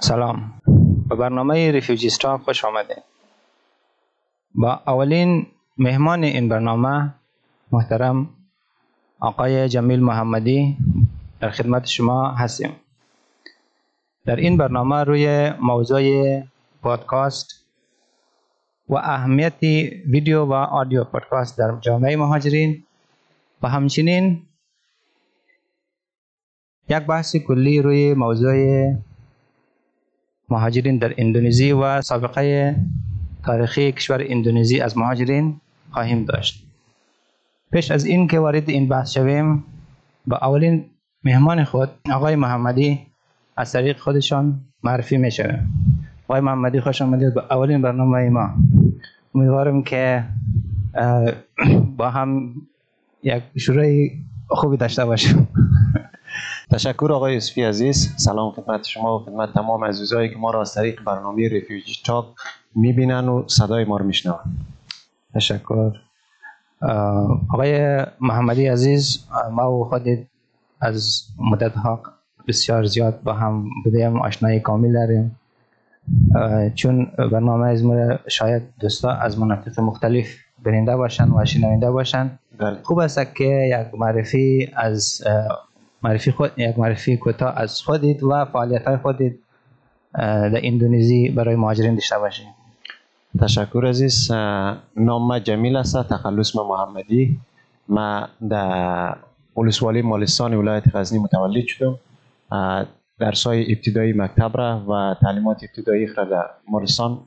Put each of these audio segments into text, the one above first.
سلام. به برنامه ریفیوجی ستاپ خوش آمده با اولین مهمان این برنامه محترم آقای جمیل محمدی در خدمت شما هستیم. در این برنامه روی موضوع پادکاست و اهمیت ویدیو و آدیو پادکاست در جامعه مهاجرین. و همچنین یک بحث کلی روی موضوع مهاجرین در اندونزی و سابقه تاریخی کشور اندونزی از مهاجرین خواهیم داشت. پیش از این که وارد این بحث شویم با اولین مهمان خود آقای محمدی از طریق خودشان معرفی می آقای محمدی خوش آمدید به اولین برنامه ما. امیدوارم که با هم یک شروع خوبی داشته باشیم. تشکر آقای یوسفی عزیز. سلام خدمت شما و خدمت تمام عزیزایی که ما را از طریق برنامه ریفیوجی تاک می‌بینن و صدای ما رو میشنون. تشکر. آقای محمدی عزیز ما و خودت از مدت ها بسیار زیاد با هم بودیم آشنایی کامل داریم. چون برنامه از ما شاید دوستا از مناطق مختلف برنده باشن و شنونده باشن. بله. خوب است که یک معرفی از معرفی خود یک معرفی کوتاه از خودت و فعالیت های خودت در اندونزی برای مهاجرین داشته باشید تشکر عزیز. نام جمیل است تخلص محمدی. ما در ولسوالی مالستان ولایت غزنی متولد شدم. درس های ابتدایی مکتب را و تعلیمات ابتدایی را در مالستان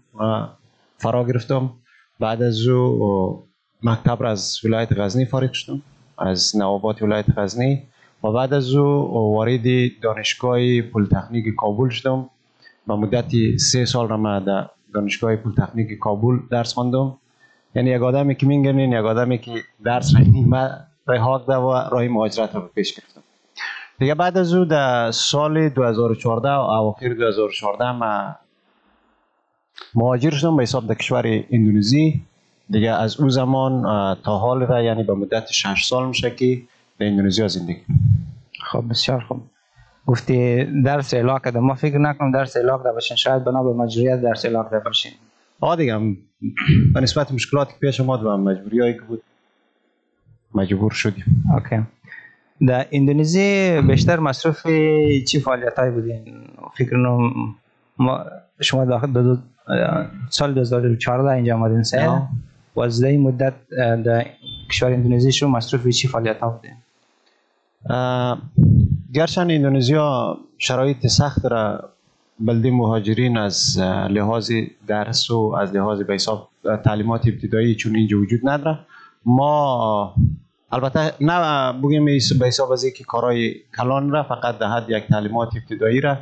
فرا گرفتم. بعد از او مکتب را از ولایت غزنی فارغ شدم از نوآباد ولایت غزنی. و بعد از او وارد دانشگاه پلیتکنیک کابل شدم. و مدتی سه سال را ما در دانشگاه پلیتکنیک کابل درس خواندم. یعنی یک آدمی که میگنین یک آدمی که درس ما راه ده و راه مهاجرت رو پیش گرفتم. دیگه بعد از او در سال 2014 و اواخر 2014 ما مهاجر شدم به حساب در کشور اندونزی. دیگه از او زمان تا حال را یعنی به مدت 6 سال میشه که در اندونزیا زندگی خب بسیار خوب. گفتی درس اعلاق کردم ما فکر نکنم درس اعلاق ده باشین. شاید بنا به مجبوریت درس اعلاق ده باشین. آه دیگه به نسبت مشکلات که پیش آمد و مجبوری هایی که بود مجبور شدیم. اوکی. در اندونزی بیشتر مصرف چی فعالیت های بودین؟ فکر کنم ما شما داخل دو سال 2014 اینجا آمدین سه و از این مدت در کشور اندونزی شما مصرف چی فعالیت ها بودین گرچند اندونزیا شرایط سخت را بلده مهاجرین از لحاظ درس و از لحاظ به حساب تعلیمات ابتدایی چون اینجا وجود نداره. ما البته نه بگیم به حساب از که کارهای کلان را فقط ده حد یک تعلیمات ابتدایی را.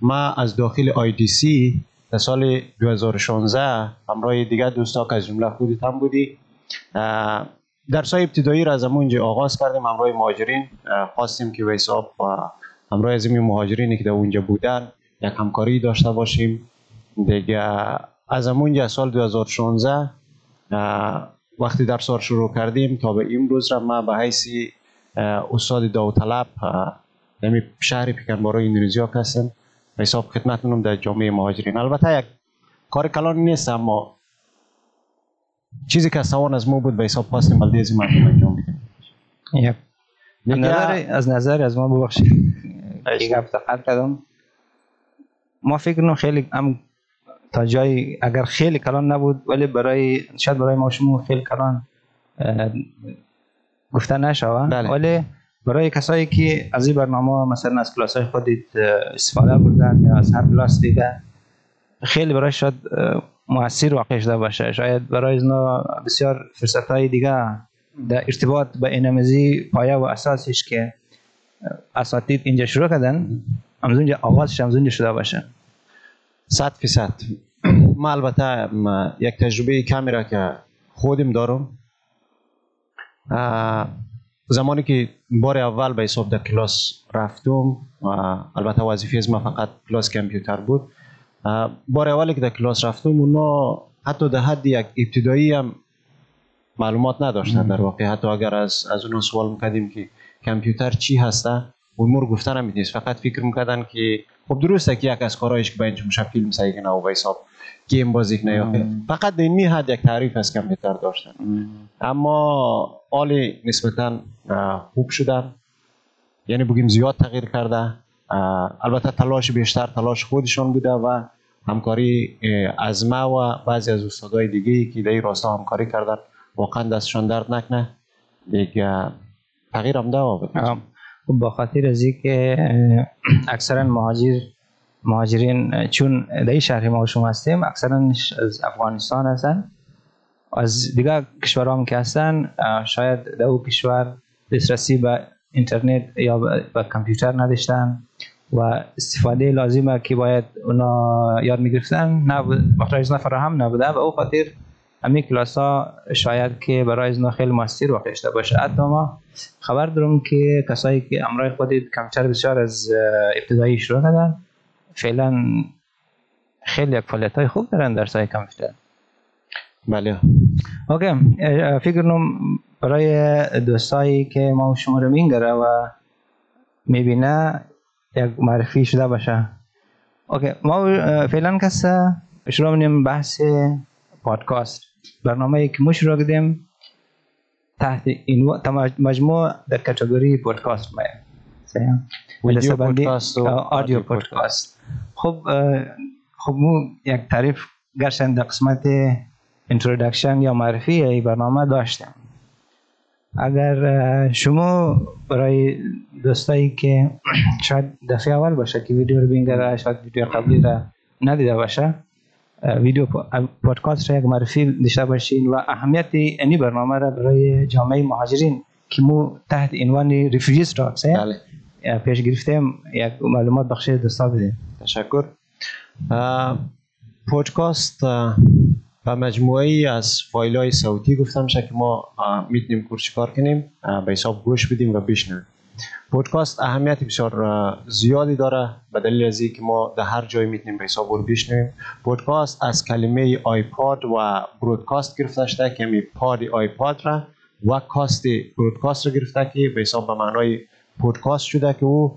ما از داخل سی در سال 2016 همراه دیگر دوستا که از جمله خودت هم بودی درس های ابتدایی را از اونجا آغاز کردیم همراه مهاجرین. خواستیم که به حساب همراه از این مهاجرینی که در اونجا بودن یک همکاری داشته باشیم. دیگه از اونجا سال 2016 وقتی درس را شروع کردیم تا به امروز را ما به حیث استاد داوطلب نمی شهر پیکنبارو اندونزیا هستم. حساب خدمتتونم در جامعه مهاجرین. البته یک کار کلان نیست اما چیزی که سوان از ما بود به حساب خواستیم بلده از مردم انجام بدیم. یپ نظر از نظر از ما ببخشید. یک افتخار کردم. ما فکر کنم خیلی هم تا جای اگر خیلی کلان نبود ولی برای شاید برای ما شما خیلی کلان گفته نشوه بله. ولی برای کسایی که از این برنامه مثلا از کلاس های خودت استفاده بردن یا از هر کلاس دیگه خیلی برای شاید موثر واقع شده باشه. شاید برای اینا بسیار فرصت های دیگه در ارتباط با اینامزی پایه و اساسش که اساتید اینجا شروع کردن از اونجا آغازش از اونجا شده باشه. صد فیصد. ما البته یک تجربه کمی را که خودم دارم زمانی که بار اول به حساب در کلاس رفتم البته وظیفه از ما فقط کلاس کامپیوتر بود بار اولی که در کلاس رفتم اونا حتی در حد یک ابتدایی هم معلومات نداشتن در واقع. حتی اگر از از اون سوال می‌کردیم که کامپیوتر چی هسته امور گفتن هم نیست. فقط فکر می‌کردن که خب درسته که یک از کارهایش که باید میشه فیلم سعی کنه و حساب گیم بازی کنه. یا فقط در این حد یک تعریف از کامپیوتر داشتن. اما حال نسبتا خوب شدن. یعنی بگیم زیاد تغییر کرده. البته تلاش بیشتر تلاش خودشان بوده و همکاری از ما و بعضی از استادای دیگه که در این راستا همکاری کردن واقعا دستشان درد نکنه. دیگه تغییر هم ده با خاطر از که اکثرا مهاجر مهاجرین چون در این شهر ما شما هستیم اکثرا از افغانستان هستن. از دیگه کشورها هم که هستن شاید در او کشور دسترسی به اینترنت یا به کامپیوتر نداشتن و استفاده لازمه که باید اونا یاد می‌گرفتن. محتاج فراهم نبوده و او خاطر همین کلاس ها شاید که برای از خیلی ماستر واقع داشته باشه. حتی ما خبر دارم که کسایی که امرای خود کامپیوتر بسیار از ابتدایی شروع کردن فعلا خیلی یک فعالیت های خوب دارن در سایه کامپیوتر. بله. اوکی. فکر نم برای دوستایی که ما شما رو میگره و می‌بینه یک معرفی شده باشه. اوکی. ما فعلا کس شروع منیم بحث پادکاست. برنامه که ما شروع کردیم تحت این مجموع در کتگوری پادکاست میه ویدیو پادکاست و آدیو پادکاست خب خب مو یک تعریف گرشن در قسمت introduction یا معرفی ای برنامه داشتم. اگر شما برای دوستایی که شاید دفعه اول باشه که ویدیو رو بینگره شاید ویدیو قبلی را ندیده باشه ویدیو پادکاست را یک معرفی داشته باشین و اهمیت اینی برنامه را برای جامعه مهاجرین که مو تحت عنوان refugees را بله. پیش گرفتیم یک معلومات بخش دوستا بدیم تشکر. پادکاست و مجموعه ای از فایل های صوتی گفتم که ما می‌تونیم کار کنیم؟ به حساب گوش بدیم و بشنویم. پودکاست اهمیت بسیار زیادی داره به دلیل از که ما در هر جای می‌تونیم به حساب رو بشنویم. پودکاست از کلمه آیپاد و برودکاست گرفته شده که می پاد آیپاد را و کاست برودکاست را گرفته که به حساب به معنای پودکاست شده که او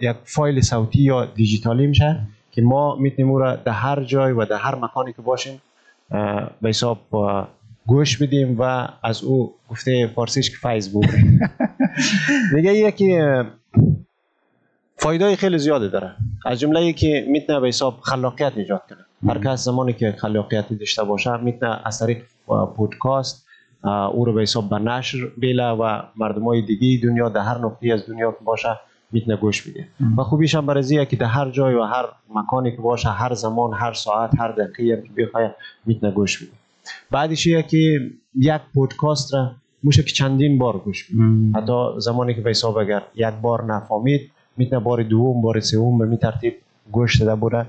یک فایل صوتی یا دیجیتالی میشه که ما می‌تونیم او را در هر جای و در هر مکانی که باشیم به حساب گوش بدیم و از او گفته فارسیش که فیسبوک دیگه یکی فایده خیلی زیاده داره. از جمله که می‌تونه به حساب خلاقیت ایجاد کنه. هر کس زمانی که خلاقیت داشته باشه می‌تونه از طریق پودکاست او رو به حساب به نشر بیله و مردم های دیگه دنیا در هر نقطه از دنیا که باشه می‌تونه گوش بده. و خوبیش هم برای که در هر جای و هر مکانی که باشه هر زمان هر ساعت هر دقیقه که بخواه می‌تونه گوش بده. بعدش که یک پودکاست را موشه که چندین بار گوش حتی زمانی که حساب اگر یک بار نفهمید می‌تونه بار دوم بار سوم به می ترتیب گوش داده بوده.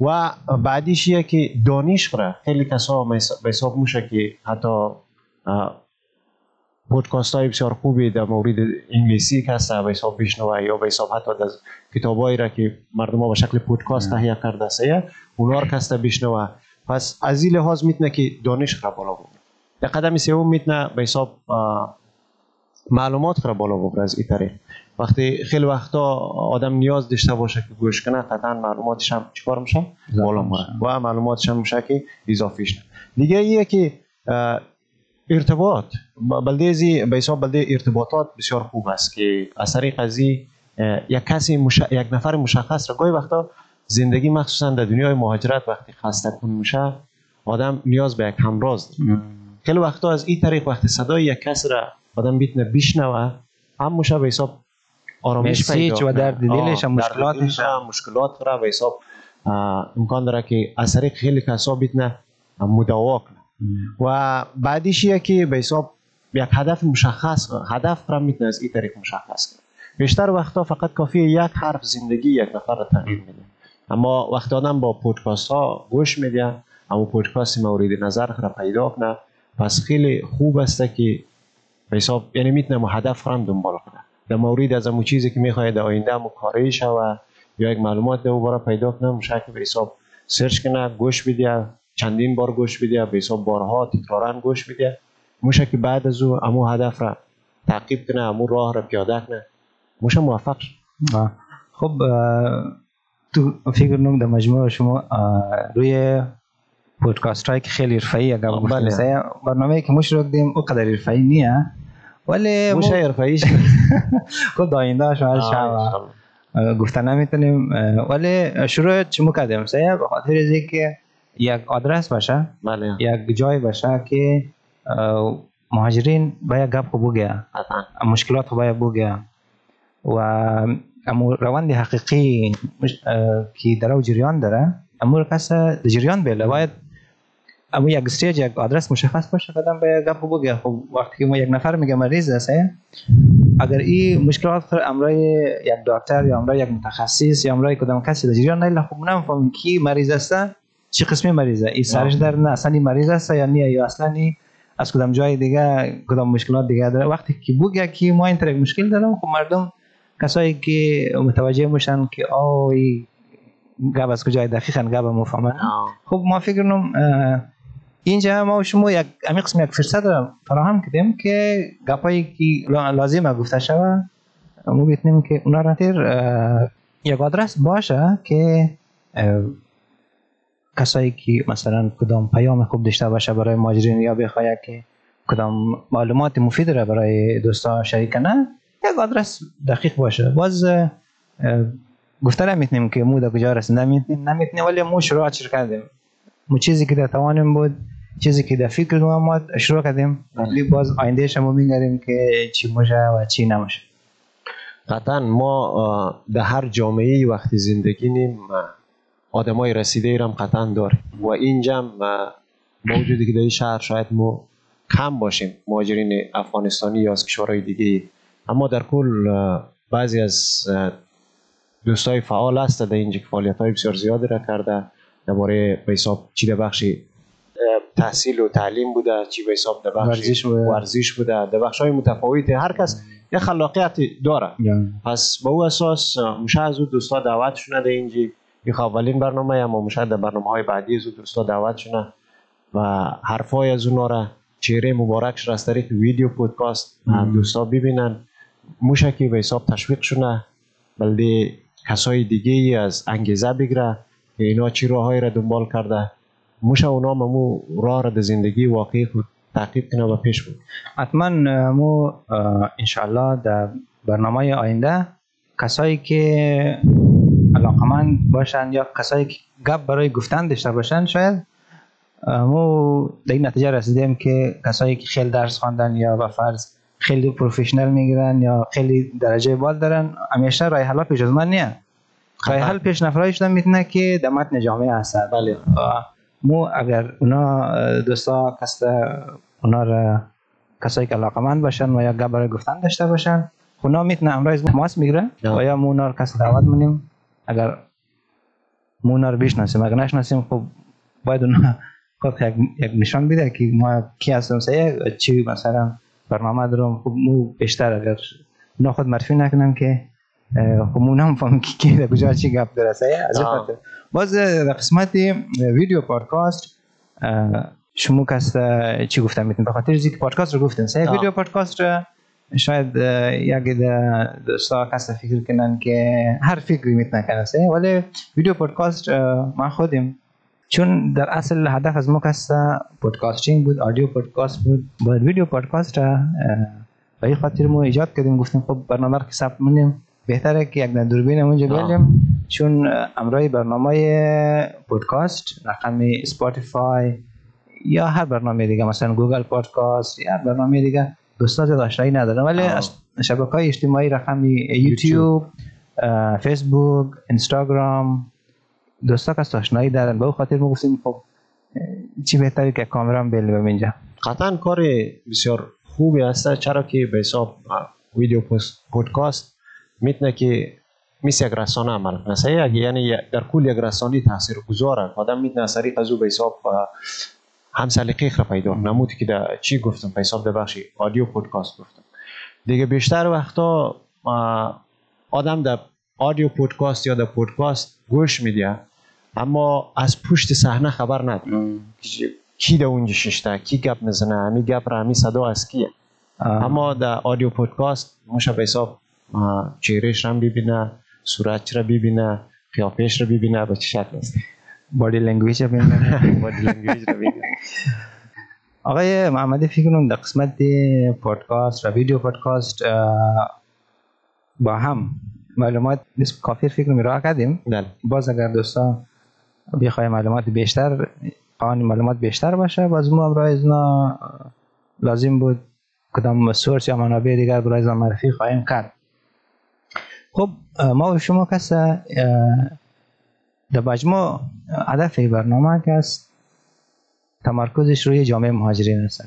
و بعدیش که دانش را خیلی کسا به حساب موشه که حتی پودکاست های بسیار خوبی در مورد انگلیسی که هست به حساب بشنوه یا به حساب حتی از کتابایی را که مردم ها به شکل پودکاست تهیه کرده است اونا را کسته بشنوه پس از این لحاظ می‌تونه که دانش را بالا ببره در قدم سوم می‌تونه به حساب معلومات را بالا ببره از این طریق. وقتی خیلی وقتا آدم نیاز داشته باشه که گوش کنه قطعا معلوماتش هم چیکار میشه؟ بالا میره و معلوماتش هم میشه که اضافه شه دیگه ایه که ارتباط. بلده ازی به حساب بلده ارتباطات بسیار خوب است که از طریق از یک کسی مش... یک نفر مشخص را گاهی وقتا زندگی مخصوصا در دنیای مهاجرت وقتی خسته کن میشه آدم نیاز به یک همراز داره. خیلی وقتا از این طریق وقتی صدای یک کس را آدم بیتنه بشنوه هم به حساب آرامش پیدا و در دلش هم مشکلاتش مشکلات را به حساب امکان داره که از طریق خیلی کسا بیتنه مداوا کنه. و بعدیش که به حساب یک هدف مشخص هدف را می‌تونه از این طریق مشخص کنه. بیشتر وقتا فقط کافی یک حرف زندگی یک نفر را تغییر میده اما وقتی آدم با پودکاست ها گوش میده اما پودکاست مورد نظر را پیدا کنه. پس خیلی خوب است که حساب یعنی می‌تونه هدف هم دنبال کنه در مورد از امو چیزی که می‌خواد در آینده مو کاری شوه یا یک معلومات در برای پیدا کنه مشه به حساب سرچ کنه گوش بده چندین بار گوش بده به حساب بارها تکرارا گوش بده موشه که بعد از او امو هدف را تعقیب کنه امو راه را پیاده کنه. موشه موفق. خب تو فکر نم مجموع شما روی پودکاست هایی که خیلی حرفه‌ای اگر بله. برنامه که مش رو دیدیم او قدر حرفه‌ای نیه. ولی موشه مو- حرفه‌ایش خود شاید آه، شب. انشالله. گفتن نمی‌تونیم. ولی شروع چمو کردیم؟ سه به خاطر از اینکه یک آدرس باشه. بله. یک جای باشه که مهاجرین باید گپ خو بگه قطعا مشکلات خو باید بگه و امو روند حقیقی مش- که در او جریان داره امو کس جریان بیله باید امو یک استیج یک آدرس مشخص باشه قدم باید گپ بگه خب وقتی که ما یک نفر میگه مریض است اه، اگر این مشکلات خود امرای یک دکتر یا امرای یک متخصص یا امرای کدام کسی در جریان نیله خب نمی‌فهمیم کی مریض است چه قسمی مریضه این سرش در نه اصلا این مریض است یا نه یا اصلا این از کدام جای دیگه کدام مشکلات دیگه داره. وقتی که بگه که ما این طرح مشکل دارم. خب مردم کسایی که متوجه میشن که این گپ از کجای دقیقا گپ مفهمن آه. خب ما فکر کنم اه، اینجا ما شما یک همین قسم یک فرصت را فراهم کردیم که گپایی که لا- لازمه گفته شود ما بتونیم که اونا را تیر یک آدرس باشه که کسایی که مثلا کدام پیام خوب داشته باشه برای ماجرین یا بخواه که کدام معلومات مفید را برای دوستا شریک کنه یک آدرس دقیق باشه. باز گفته نمی‌تونیم که مو در کجا رسید نمی‌تونیم نمی‌تونیم ولی مو شروع کردیم. مو چیزی که در توانم بود چیزی که در فکر ما شروع کردیم. ولی باز آینده شما میگریم که چی میشه و چی نمیشه قطعا ما در هر جامعه وقتی زندگی نیم آدم های رسیده ایرم قطعا داریم. و اینجا هم، اه، با وجودی که در این شهر شاید ما کم باشیم مهاجرین افغانستانی یا از کشورهای دیگه اما در کل بعضی از دوستای فعال هست در اینجا که فعالیت های بسیار زیادی را کرده. درباره به حساب چی در بخش اه، تحصیل و تعلیم بوده چی به حساب در بخش ورزش بوده. در بخش های متفاوت هر کس یه خلاقیت داره. پس به او اساس اه، میشه از او دوستا دعوت شونه در اینجا این اولین برنامه اما میشه در برنامه های بعدی از او دوستا دعوت شونه و حرفای از اونا را چهره مبارکش را از طریق ویدیو پودکاست. دوستا ببینن. موشه که به حساب تشویق شونه بلده کسای دیگه از انگیزه بگیره که اینا چی راههایی را دنبال کرده. موشه اونا هم امو راه را در زندگی واقعی خود تعقیب کنه و پیش بود. حتما مو انشاءالله در برنامه آینده کسایی که علاقمند باشن یا کسایی که گپ برای گفتن داشته باشن شاید مو در این نتیجه رسیدیم که کسایی که خیلی درس خواندن یا به فرض خیلی پروفشنل می‌گیرن یا خیلی درجه بال دارن همیشه راه حل پیش از من نیه. راه حل پیش نفرایی شدن می‌تونه که در متن جامعه هست بله. مو اگر اونا دوستا کس اونا را کسایی که علاقمند باشن و یا گپ برای گفتن داشته باشن اونا می‌تونه امرایز ماس می‌گیره یا. و یا مو اونا کس دعوت منیم اگر مو اونا رو بشناسیم اگر نشناسیم خب باید اونا خود یک, یک نشان بده که ما کی هستم سه چی مثلا برنامه دارم خب مو بیشتر اگر اونا خود معرفی نکنن که اه، خب مو نمیفهم که کی در کجا چی گپ داره. سه از. خاطر. باز در قسمت ویدیو پادکاست شما کس چی گفتم می‌تونم به خاطر اینکه پادکاست رو گفتن سه. ویدیو پادکاست رو شاید اه، یک در دوستا کس فکر کنن که هر فکری می‌تونه کنه سه ولی ویدیو پادکاست ما خودیم. چون در اصل هدف از ما کس podcasting بود audio پادکاست بود. باید ویدیو پادکاست را به این خاطر ما ایجاد کردیم. گفتیم خب برنامه رو که ثبت بهتره که یک دوربین اونجا آه. بیاریم چون امرای برنامه پودکاست رقم Spotify یا هر برنامه دیگه مثلا Google Podcast یا هر برنامه دیگه دوستا زیاد آشنایی ندارن ولی شبکه های اجتماعی رقم یوتیوب. فیسبوک اینستاگرام دوستا کس آشنایی دارن. به خاطر ما گفتیم خب چی بهتری که کامرا بیل اینجا. قطعا کار بسیار خوبی است چرا که به حساب ویدیو پودکاست می‌تونه که مثل یک رسانه عمل کنه. یعنی در کل یک رسانه تاثیر گذاره. آدم می‌تونه از طریق از او به حساب هم سلیقه را پیدا کنه. نمودی که در چی گفتم؟ به حساب در بخش آدیو پودکاست گفتم. دیگه بیشتر وقتا آدم در آدیو پودکاست یا در پودکاست گوش میده. اما از پشت صحنه خبر نداره. کی در اونجا ششته کی گپ می‌زنه؟ همی گپ را همی صدا از کیه؟ اما در آدیو پودکاست موشه به حساب چهرهش را ببینه صورتش را ببینه قیافش را ببینه به چه شکل است. body language رو ببینه body language را ببینه آقای محمدی فکر کنم در قسمت پودکاست و ویدیو پودکاست با هم معلومات نیست کافی فکر می راه کردیم. بله. باز اگر دوستا بخوای معلومات بیشتر آن معلومات بیشتر باشه باز ما برای ازنا لازم بود کدام سورس یا منابع دیگر برای معرفی خواهیم کرد. خب ما و شما کس در مجموع هدف برنامه که است تمرکزش روی جامعه مهاجرین است.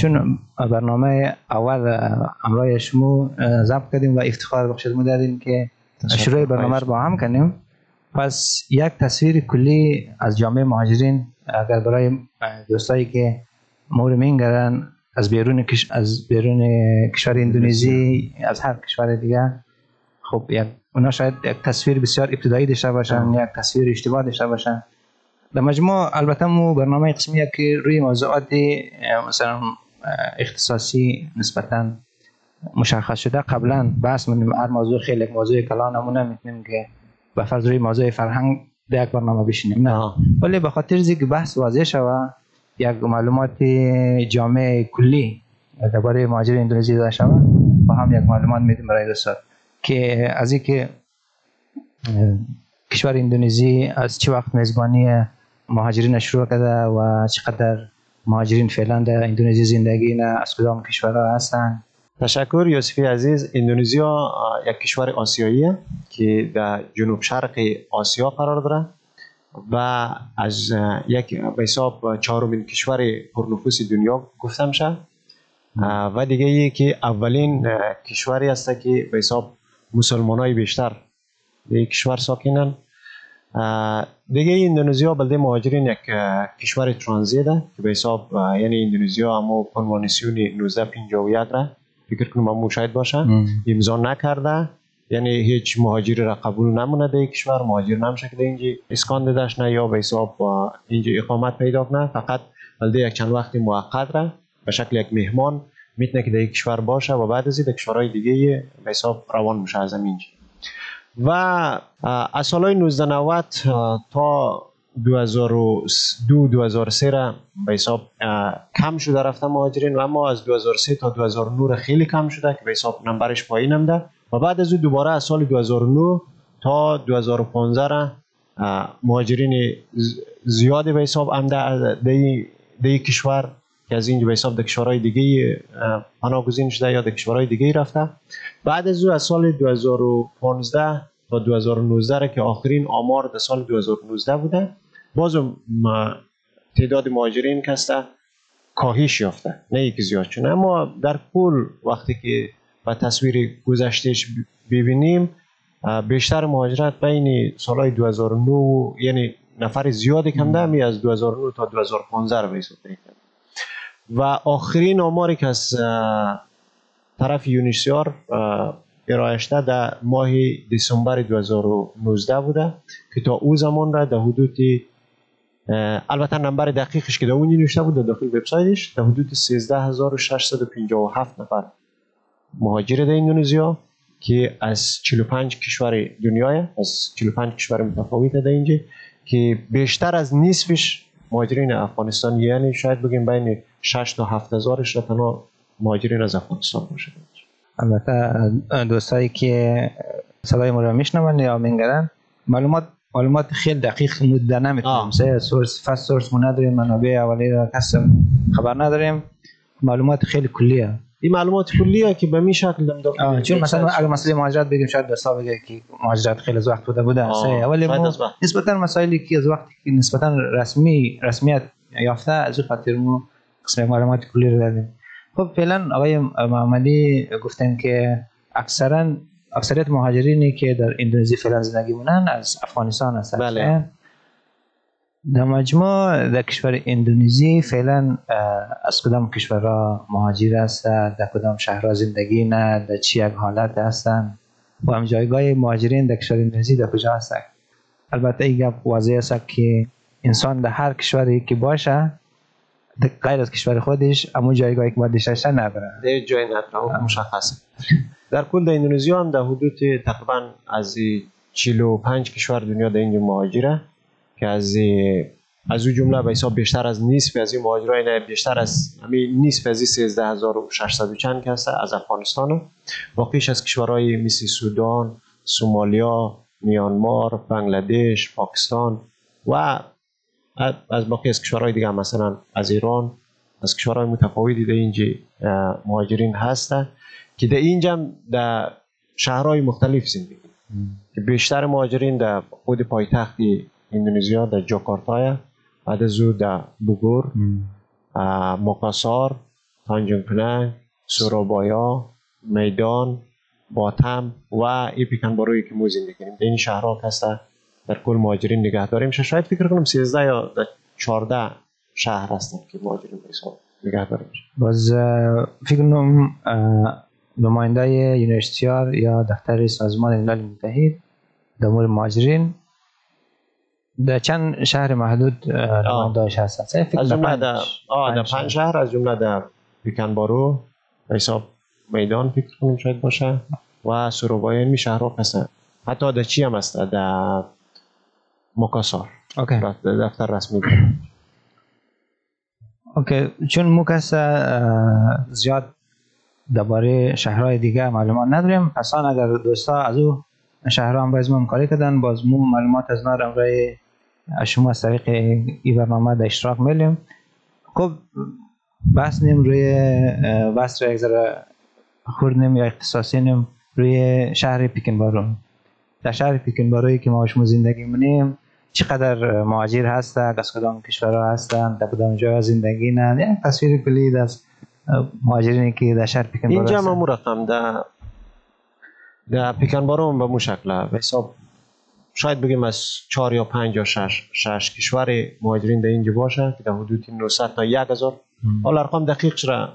چون برنامه اول امرای شما ضبط کردیم و افتخار بخشید دادیم که شروع برنامه رو با هم کنیم. پس یک تصویر کلی از جامعه مهاجرین اگر برای دوستایی که مور مینگرن از بیرون کش... از بیرون کشور اندونزی از هر کشور دیگه خب یک اونا شاید یک تصویر بسیار ابتدایی داشته باشن یک تصویر اشتباه داشته باشن. در مجموع البته مو برنامه قسمیه که روی موضوعات مثلا اختصاصی نسبتا مشخص شده. قبلا بحث من هر موضوع خیلی موضوع کلا نمونه می‌تونیم که به فرض روی موضوع فرهنگ در یک برنامه بشینیم نه؟ ولی به خاطر که بحث واضح شوه یک معلومات جامع کلی درباره مهاجر اندونزی داشته شوه با هم یک معلومات میدیم برای دوستان. که از اینکه کشور اندونزی از چه وقت میزبانی مهاجرین شروع کرده و چقدر مهاجرین فعلا در اندونزی زندگی نه از کدام کشورها هستن؟ تشکر یوسفی عزیز. اندونزیا یک کشور آسیاییه که در جنوب شرق آسیا قرار داره و از یک به حساب چهارمین کشور پرنفوس دنیا گفته میشه. و دیگه که اولین کشوری است که به حساب مسلمان های بیشتر در کشور ساکنن. دیگه اندونزیا بلده مهاجرین یک کشور ترانزیت که به حساب یعنی اندونزیا اما کنوانسیون 1951 را فکر کنم هم مشاهد باشه. امضا نکرده. یعنی هیچ مهاجری را قبول نمونه در کشور مهاجر نمیشه که اینجا اسکان داشت نه یا به حساب اینجا اقامت پیدا کنه. فقط بلده یک چند وقتی موقت را به شکل یک مهمان می‌تونه که در کشور باشه و بعد از این کشورهای دیگه به حساب روان میشه از اینجا و از سالهای 1990 تا 2002 2003 را به حساب کم شده رفته مهاجرین و اما از 2003 تا 2009 خیلی کم شده که به حساب نمبرش پایین نمده و بعد از او دوباره از سال 2009 تا 2015 را مهاجرین زیادی به حساب آمده در کشور که از اینجا به حساب در کشورهای دیگه پناهگزین شده یا در کشورهای دیگه رفته. بعد از او از سال 2015 تا 2019 را که آخرین آمار در سال 2019 بوده باز تعداد مهاجرین کسته کاهش یافته نه یکی زیاد شده اما در کل وقتی که و تصویر گذشتهش ببینیم بیشتر مهاجرت بین سالهای 2009 یعنی نفر زیادی کم همی از 2009 تا 2015 رو به و آخرین آماری که از طرف یونیسیار ارائه شده در ماه دسامبر 2019 بوده که تا او زمان را در حدود البته نمبر دقیقش که در اون نوشته بود در داخل وبسایتش در حدود 13657 نفر مهاجر در اندونزیا که از 45 کشور دنیای از 45 کشور متفاوت در اینجا که بیشتر از نصفش مهاجرین افغانستان یعنی شاید بگیم بین 6 تا 7 هزارش را تنها مهاجرین از افغانستان باشه البته دوستایی که صدای ما رو میشنون یا میگرن معلومات معلومات خیلی دقیق مده نمی‌تونیم. سه سورس فست سورس ما نداریم منابع اولی را کسم خبر نداریم. معلومات خیلی کلیه. این معلومات کلیه که به می شکل دم چون مثلا اگر مسئله مهاجرت بگیم شاید دوستا بگه که مهاجرت خیلی از وقت بوده بوده. ولی ما نسبتا مسائلی که از وقتی که نسبتا رسمی رسمیت یافته از خاطر ما قسم معلومات کلی رو دادیم خب فعلا آقای محمدی گفتن که اکثرا اکثریت مهاجرینی که در اندونزی فعلا زندگی مونن از افغانستان هستن. بله. در مجموع در کشور اندونزی فعلا از کدام کشورها مهاجر هستن؟ در کدام شهرها زندگی نه؟ در چی یک حالت هستن؟ و هم جایگاه مهاجرین در کشور اندونزی در کجا هستن؟ البته این گپ واضح است که انسان در هر کشوری که باشه غیر از کشور خودش اما جایگاهی که باید داشته نداره دیگه جای نداره مشخصه. در کل در اندونزیا هم در حدود تقریبا از 45 کشور دنیا در اینجا مهاجره که از از او جمله به حساب بیشتر از نصف از این مهاجرای بیشتر از همین نصف از 13600 و چند هست از افغانستان. باقیش از کشورهای مثل سودان، سومالیا، میانمار، بنگلادش، پاکستان و از باقی از کشورهای دیگه مثلا از ایران از کشورهای متفاوتی در اینجا مهاجرین هستن که در اینجا در شهرهای مختلف زندگی. که بیشتر مهاجرین در خود پایتخت اندونزیا در جاکارتا بعد از او در بگور مقاسار تانجون پننگ سورابایا میدان باتم و ای پیکن که ما زندگی کنیم. در این شهرها هسته در کل مهاجرین نگه داریم. شاید فکر کنم 13 یا 14 شهر هستن که مهاجرین به حساب نگه داریم باز فکر کنم نماینده یونیورسیتیار یا دفتر سازمان ملل متحد در مورد مهاجرین در چند شهر محدود نمایندهاش هستن از جمله در پنج شهر. از جمله در پیکن بارو حساب میدان فکر کنم شاید باشه و سروبای می شهرها هستن حتی در چی هم هست. در مکاسار okay دفتر رسمی okay چون مکس زیاد درباره شهرهای دیگه معلومات نداریم پس اگر دوستا از او شهرها هم باز کاری کردن باز مو معلومات از نار امرای شما از طریق این برنامه در اشتراک میلیم خب بحث نیم روی بحث رو یک ذره خوردنیم یا اختصاصی نیم روی شهر پیکن بارو در شهر پیکن باروی که ما شما زندگی منیم چقدر مهاجر هست از کدام کشورها هستند در کدام جای زندگی نه یک تصویر کلی از مهاجرینی که در شهر پیکن اینجا ما رقم در در پیکن بارو به مو شکل حساب شاید بگیم از چهار یا پنج یا شش, شش کشور مهاجرین در اینجا باشه که در حدود 900 تا 1000 حالا ارقام دقیق چرا؟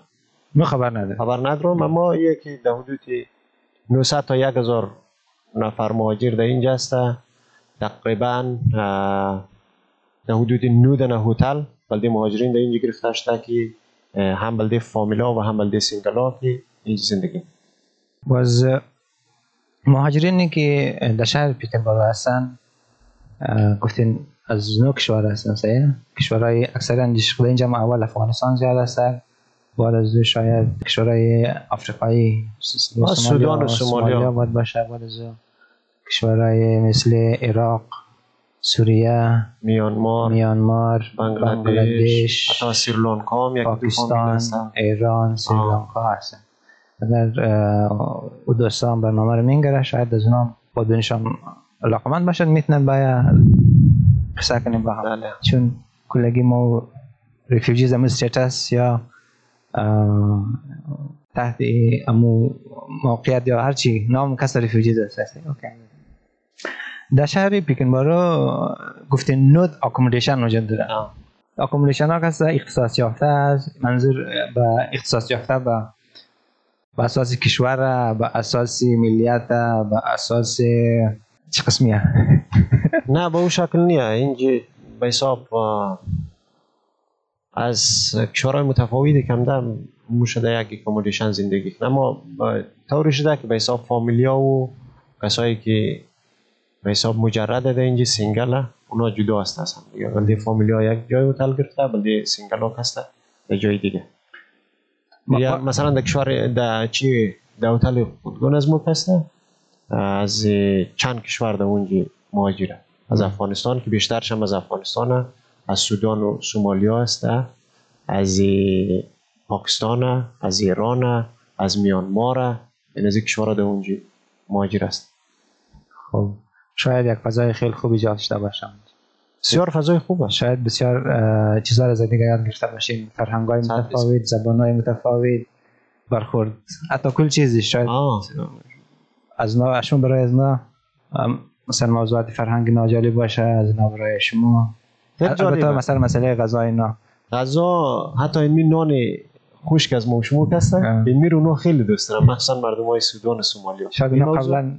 ما خبر ندارم خبر ندارم اما یکی در حدود 900 تا 1000 نفر مهاجر در اینجا است تقریبا در حدود 9 هتل. بلده مهاجرین در اینجا گرفته شده که هم بلده فامیلا و هم بلده سینگلا که اینجا زندگی. باز مهاجرینی که در شهر پیکن بارو هستن گفتین از نو کشور هستن سه کشورهای اکثرا دیش اینجا اول افغانستان زیاد هستن بعد از شاید کشورهای آفریقایی سودان و سومالیا باید باشه بعد از کشورهای مثل عراق سوریه میانمار میانمار بنگلادش حتی سریلانکا هم پاکستان ایران سریلانکا هستن. اگر او دوستان برنامه رو میگره شاید از اونا با دونشان علاقمند باشد می‌تونن باید قصه کنیم با هم. بله. چون کلگی ما refugees امو status یا تحت امو موقعیت یا هرچی نام کس refugees است در شهر پیکن بارو گفتین نود accommodation وجود داره. accommodation ها کس اختصاص یافته است منظور به اختصاص یافته به به اساس کشور به اساس ملیت به اساس چه قسمیه نه به اون شکل نیه اینجا به حساب از کشورهای متفاوتی کم دم شده یک accommodation زندگی. کنه اما طوری شده که به حساب فامیلیا و کسایی که به حساب مجرد ده اینجا single اونا جدا هست هستن بلده فامیلیا یک جای هتل گرفته بلده single ها هسته در جای دیگه. یا مثلا در کشور در چی؟ در هتل خودگان از ما هسته از چند کشور در اونجا مهاجره. از افغانستان که بیشترش هم از افغانستان. از سودان و سومالیا هسته از پاکستان از ایران از میانمار. این از کشورها در اونجا مهاجر است. خب. شاید یک فضای خیلی خوب ایجاد شده باشم بسیار فضای خوبه شاید بسیار چیزا از دیگه یاد گرفته باشیم. فرهنگ های متفاوت زبان های متفاوت برخورد. حتی کل چیزی شاید آه. از نا اشون برای از نا مثلا موضوعات فرهنگ ناجالی باشه از نا برای شما. البته مثلا مسئله غذای نا. غذا حتی این نان خشک از ما شما هستن. میرو اونا خیلی دوست دارن مخصوصا مردم های سودان و سومالیا شاید اینا قبلا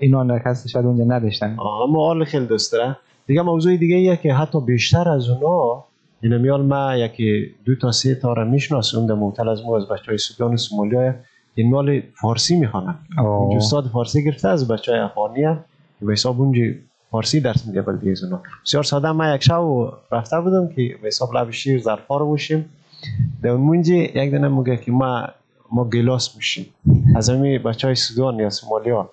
اینا نکست شاید اونجا نداشتن. اما حال خیلی دوست دارن دیگه موضوع دیگه ایه که حتی بیشتر از اونا این میال ما یکی دو تا سه تا را می‌شناسم در موتل از مو از بچه های سودان سومالیا این میال فارسی می‌خوانن. اوه. استاد فارسی گرفته از بچه های افغانیه به حساب اونجا فارسی درس میده بلدی از اونا. بسیار ساده ما یک شب رفته بودم که به حساب لب شیر ظرفا رو باشیم. در اون منجی یک دنه میگه که ما ما گلاس میشیم از همین بچه های سودان یا سومالیا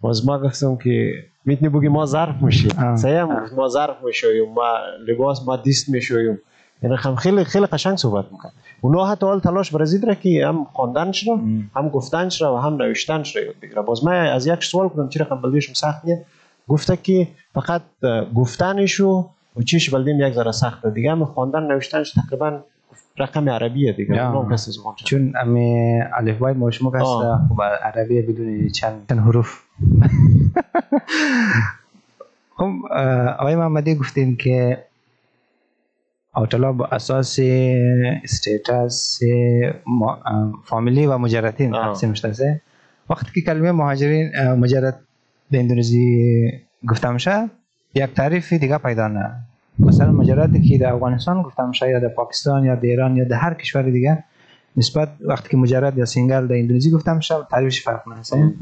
باز ما گفتم که می‌تونی بگی ما ظرف میشیم هم گفت ما ظرف می‌شویم ما لباس ما دیست می‌شویم یعنی خم خیلی خیلی قشنگ صحبت می‌کنه اونا حتی حال تلاش برزید را که هم خواندنش را هم گفتنش را و هم نوشتنش را یاد بگیره باز من از یک سوال کردم چرا خم بلدیشم سختیه گفته که فقط اه، گفتنش و و چیش بلدیم یک ذره سخته دیگه هم خواندن نوشتنش تقریبا رقم عربیه دیگه هم کسی زبان. چون امی الف بای مشموک هست. خب عربی بدون چند چند حروف خب آقای محمدی گفتین که اوتلا با اساس اه، فامیلی و مجردین. تقسیم شده وقتی که کلمه مهاجرین مجرد به اندونزی گفته میشه یک تعریف دیگه پیدا نه مثلا مجردی که در افغانستان گفته میشه یا در پاکستان یا در ایران یا در هر کشور دیگه نسبت وقتی که مجرد یا single در اندونزی گفته میشه تعریفش فرق نه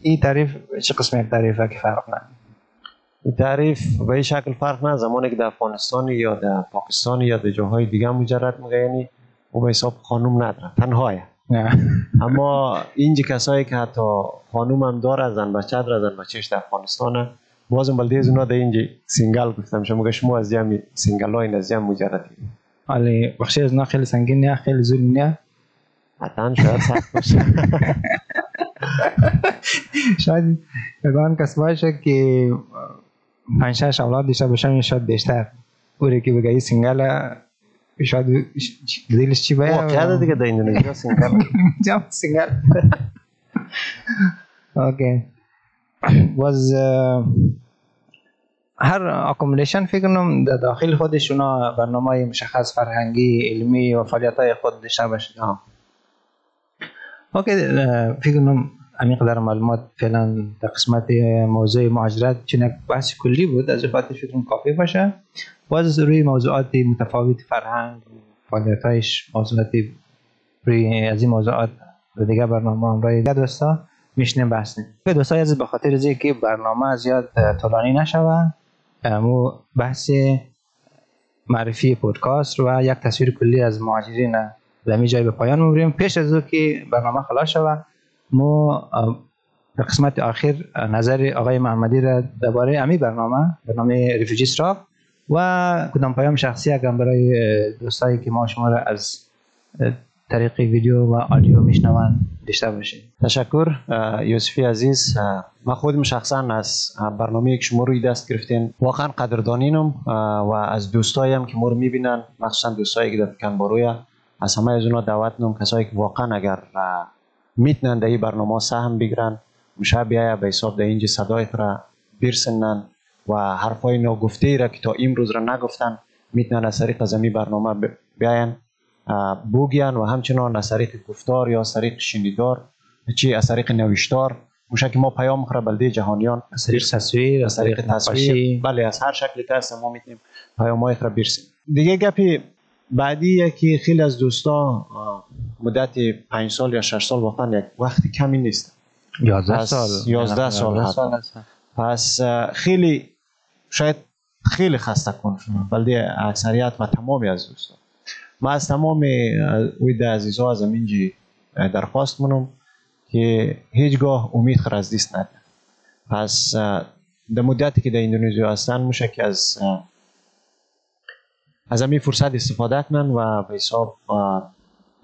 این تعریف چه قسم یک تعریفه که فرق نه این تعریف به این شکل فرق نه زمانی که در افغانستان یا در پاکستان یا در جاهای دیگه مجرد میگه یعنی او به حساب خانوم نداره تنهایه. نه. اما اینجا کسایی که حتی خانوم هم داره زن بچه داره زن بچهش در افغانستانه بلده از اونا در اینجا single گفتم. شما میگه شما از جمع single های از جمع مجردی ولی بخشی از اینا خیلی سنگین نه خیلی ظلم نه. حتما شاید سخت باشه. شاید یگان کس باشه که پنج اولاد داشته باشن شاید بیشتر. اوری که بگه single شاید دلش چی باید؟ واقعا دیگه در اندونزیا single جام single okay. باز هر accommodation فکر کنم در داخل خودش اونا برنامه مشخص فرهنگی علمی و فعالیت های خود داشته باشه. اوکی فکر کنم همین قدر معلومات فعلا در قسمت موضوع مهاجرت چون یک بحث کلی بود از فکر فکر کافی باشه. باز روی موضوعات متفاوت فرهنگ فعالیتایش موضوعات روی از این موضوعات و دیگه برنامه همراه دیگه دوستا. میشنیم بحث. نیم دوستا از به خاطر که برنامه زیاد طولانی نشوه مو بحث معرفی پودکاست و یک تصویر کلی از مهاجرین در جای به پایان می‌بریم. پیش از او که برنامه خلاص شوه مو اه، در قسمت آخر نظر آقای محمدی را درباره امی برنامه برنامه ریفیجی استراف و کدام پیام شخصی اگر برای دوستایی که ما شما را از طریق ویدیو و آدیو میشنون داشته باشید تشکر یوسفی عزیز. من خودم شخصا از برنامه که شما روی دست گرفتین. واقعا قدردانینم و از دوستایی هم که ما رو می‌بینن مخصوصا دوستایی که در پکن باروی از همه از اونا دعوت نم. کسایی که واقعا اگر اه، می‌تونن در این برنامه سهم بگیرن میشه بیاید به حساب در اینجا صدای را برسنن و حرفای ناگفته را که تا امروز را نگفتن می‌تونن از طریق از همین برنامه بیاین. بگوین و همچنان از طریق گفتار یا از طریق شنیدار چی از طریق نوشتار. موشه که ما پیام خورا بلده جهانیان. از طریق تصویر از طریق تصویر. بله از هر شکلی که هست ما می‌تونیم پیام های را برسیم دیگه گپی بعدی که خیلی از دوستا مدت پنج سال یا شش سال واقعا یک وقت کمی نیست. 11 پس سال. 11 سال 11 حتی. هست. پس خیلی شاید خیلی خسته کن. بلده اکثریت و تمامی از دوستا ما از تمام وید عزیزا از امینجی درخواست منم که هیچگاه امید خر از دیست نده. پس در مدتی که در اندونزیا هستن میشه که از از همین فرصت استفاده کنن و به حساب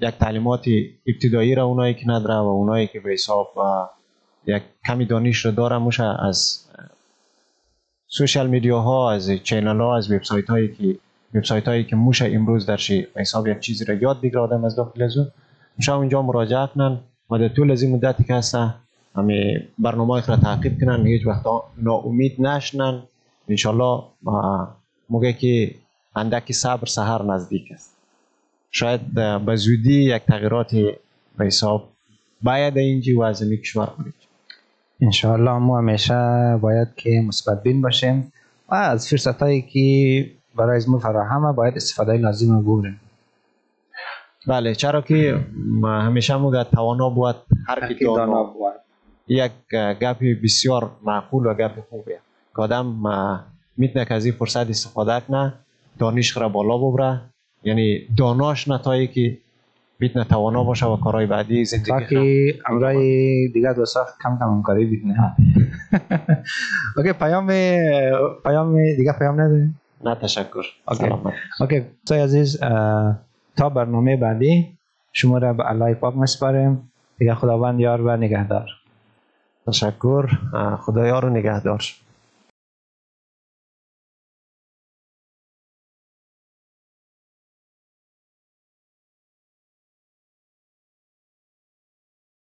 یک تعلیمات ابتدایی را اونایی که نداره و اونایی که به حساب یک کمی دانش رو دارم میشه از سوشال میدیا ها از چینل ها از وبسایت هایی که وبسایت هایی که موشه امروز در شی حساب یک چیزی رو یاد بگیره آدم از داخل از اون موشه اونجا مراجعه کنن و در طول از این مدتی که هسته همه برنامه را تعقیب کنن. هیچ وقت ناامید نشنن. انشالله موقعی که اندکی صبر سهر نزدیک است. شاید به زودی یک تغییرات به حساب باید اینجی و از کشور کنید. انشاءالله ما همیشه باید که مثبت بین باشیم. و از فرصت هایی که برای از ما فراهمه باید استفاده لازم رو ببریم بله چرا که ما همیشه موگه توانا بود هر کی دانا بود. یک گپ بسیار معقول و گپ خوبیه که آدم اه، می‌تونه که از این فرصت استفاده کنه دانش را بالا ببره. یعنی داناش نتایی که می‌تونه توانا باشه و کارهای بعدی زندگی. تاکه امرای دیگه دوستا کم کم همکاری بیتنه اوکی پیام پیام دیگه پیام نداریم؟ نه تشکر. اوکی. دوستای عزیز تا برنامه بعدی شما را به الله پاک مسپاریم دیگه خداوند یار و نگهدار. تشکر. اه، خدایا رو نگهدار.